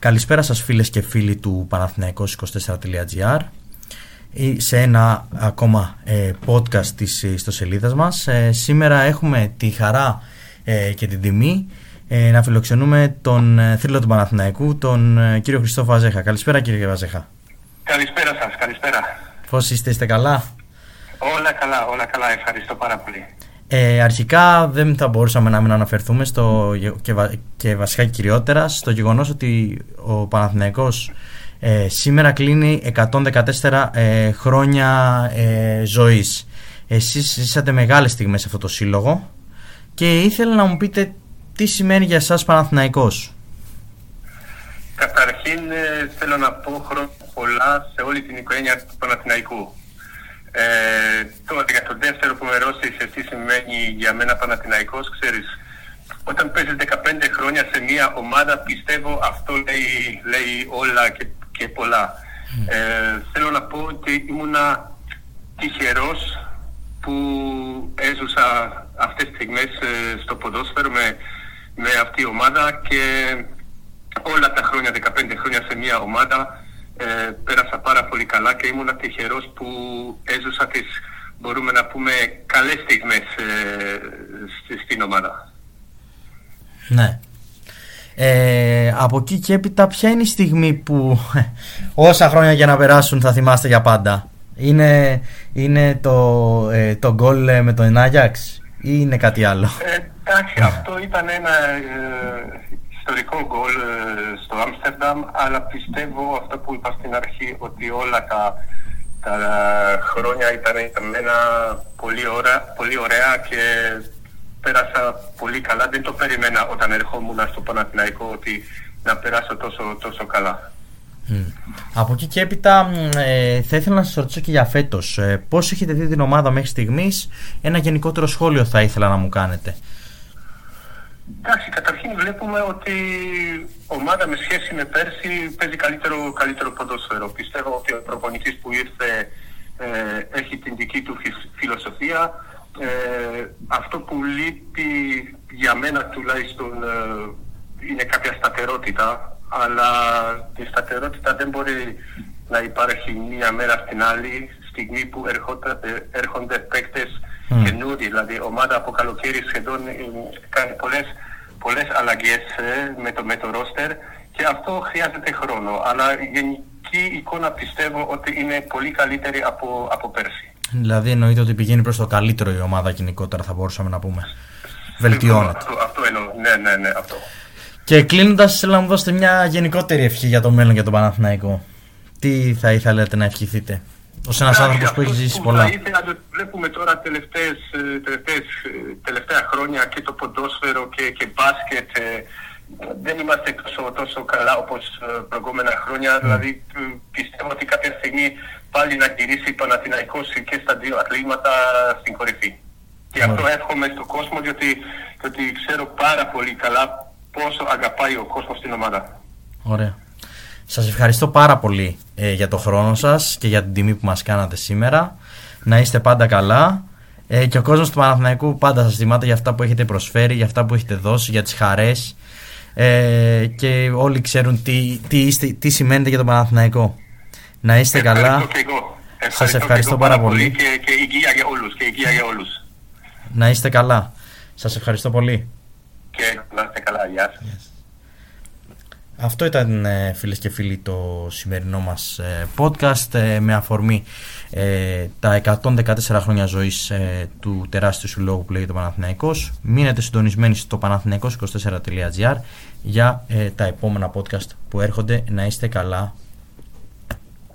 Καλησπέρα σας φίλες και φίλοι του Παναθηναϊκός24.gr σε ένα ακόμα ε, podcast της ιστοσελίδας μας. Ε, σήμερα έχουμε τη χαρά ε, και την τιμή να φιλοξενούμε τον θρύλο του Παναθηναϊκού, τον κύριο Χριστόφο Βαζέχα. Καλησπέρα κύριε Βαζέχα. Καλησπέρα σας, καλησπέρα. Πώς είστε, είστε καλά; Όλα καλά, όλα καλά, ευχαριστώ πάρα πολύ. Ε, αρχικά δεν θα μπορούσαμε να μην αναφερθούμε στο, και, και βασικά κυριότερα στο γεγονός ότι ο Παναθηναϊκός ε, σήμερα κλείνει 114 ε, χρόνια ε, ζωής. Εσείς ζήσατε μεγάλες στιγμές σε αυτό το σύλλογο και ήθελα να μου πείτε τι σημαίνει για εσάς Παναθηναϊκός. Καταρχήν ε, θέλω να πω χρόνια πολλά σε όλη την οικογένεια του Παναθηναϊκού. Ε, τώρα για το δεύτερο που με ρώτησε τι σημαίνει για μένα Παναθηναϊκός, ξέρεις, όταν παίζεις 15 χρόνια σε μια ομάδα πιστεύω αυτό λέει, λέει όλα και, και πολλά. Ε, θέλω να πω ότι ήμουνα τυχερός που έζουσα αυτές τις στιγμές ε, στο ποδόσφαιρο με, με αυτή τη ομάδα και όλα τα χρόνια, 15 χρόνια σε μια ομάδα ε, πέρασα πάρα πολύ καλά και ήμουν τυχερός που έζωσα τις, μπορούμε να πούμε, καλές στιγμές ε, στην ομάδα. Ναι. Ε, από εκεί και έπειτα ποια είναι η στιγμή που όσα χρόνια για να περάσουν θα θυμάστε για πάντα; Είναι, είναι το, ε, το γκολ ε, με τον Άγιαξ ή είναι κάτι άλλο; Ε, εντάξει, αυτό ήταν ένα ιστορικό γκολ ε, στο Άμστερνταμ, αλλά πιστεύω αυτό που είπα στην αρχή, ότι όλα τα, τα χρόνια ήταν ένα πολύ, ωραία, πολύ ωραία και πέρασα πολύ καλά. Δεν το περίμενα όταν ερχόμουν στο Παναθηναϊκό ότι να περάσω τόσο, τόσο καλά. Από εκεί και έπειτα ε, θα ήθελα να σας ρωτήσω και για φέτος. Ε, πώς έχετε δει την ομάδα μέχρι στιγμής, ένα γενικότερο σχόλιο θα ήθελα να μου κάνετε. Εντάξει, καταρχήν βλέπουμε ότι η ομάδα με σχέση με πέρσι παίζει καλύτερο, καλύτερο ποδόσφαιρο. Πιστεύω ότι ο προπονητής που ήρθε ε, έχει την δική του φιλοσοφία. Ε, αυτό που λείπει για μένα τουλάχιστον ε, είναι κάποια σταθερότητα, αλλά τη σταθερότητα δεν μπορεί να υπάρχει μία μέρα στην άλλη στιγμή που έρχονται, έρχονται παίκτες mm. Καινούριοι. Δηλαδή, ομάδα από καλοκαίρι σχεδόν ε, κάνει πολλές, πολλές αλλαγές ε, με, το, με το ρόστερ και αυτό χρειάζεται χρόνο. Αλλά η γενική εικόνα πιστεύω ότι είναι πολύ καλύτερη από, από πέρσι. Δηλαδή εννοείται ότι πηγαίνει προς το καλύτερο η ομάδα γενικότερα θα μπορούσαμε να πούμε. Βελτιώνεται. Αυτό, αυτό εννοώ. Ναι, ναι, ναι, αυτό. Και κλείνοντας, θέλω να μου δώσετε μια γενικότερη ευχή για το μέλλον για τον Παναθηναϊκό. Τι θα ήθελατε να ευχηθείτε; Ω ένας άνθρωπος που έχει ζήσει πολλά. Θα ήθελα να βλέπουμε τώρα τελευταίες, ε, τελευταίες, ε, τελευταία χρόνια και το ποντόσφαιρο και, και μπάσκετ. Ε, δεν είμαστε τόσο, τόσο καλά όπως προηγούμενα χρόνια. Mm. Δηλαδή πιστεύω ότι κάποια στιγμή πάλι να γυρίσει Παναθηναϊκός και στα δύο αθλήματα στην κορυφή. Και αυτό εύχομαι στον κόσμο διότι, διότι ξέρω πάρα πολύ καλά πόσο αγαπάει ο κόσμος την ομάδα. Ωραία. Σας ευχαριστώ πάρα πολύ ε, για το χρόνο σας και για την τιμή που μας κάνατε σήμερα. Να είστε πάντα καλά. Ε, και ο κόσμος του Παναθηναϊκού πάντα σας θυμάται για αυτά που έχετε προσφέρει, για αυτά που έχετε δώσει, για τις χαρές. Ε, και όλοι ξέρουν τι, τι, είστε, τι σημαίνετε για τον Παναθηναϊκό. Να είστε ευχαριστώ καλά. Και εγώ. Ευχαριστώ σας ευχαριστώ πάρα πολύ. Και, και υγεία για όλους. Και υγεία για όλους. Να είστε καλά. Σας ευχαριστώ πολύ. Και να είστε καλά. Γεια σας. Αυτό ήταν ε, φίλες και φίλοι το σημερινό μας ε, podcast ε, με αφορμή τα 114 χρόνια ζωής του τεράστιου συλλόγου που λέγεται Παναθηναϊκός. Μείνετε συντονισμένοι στο παναθηναϊκός24.gr για τα επόμενα podcast που έρχονται. Να είστε καλά.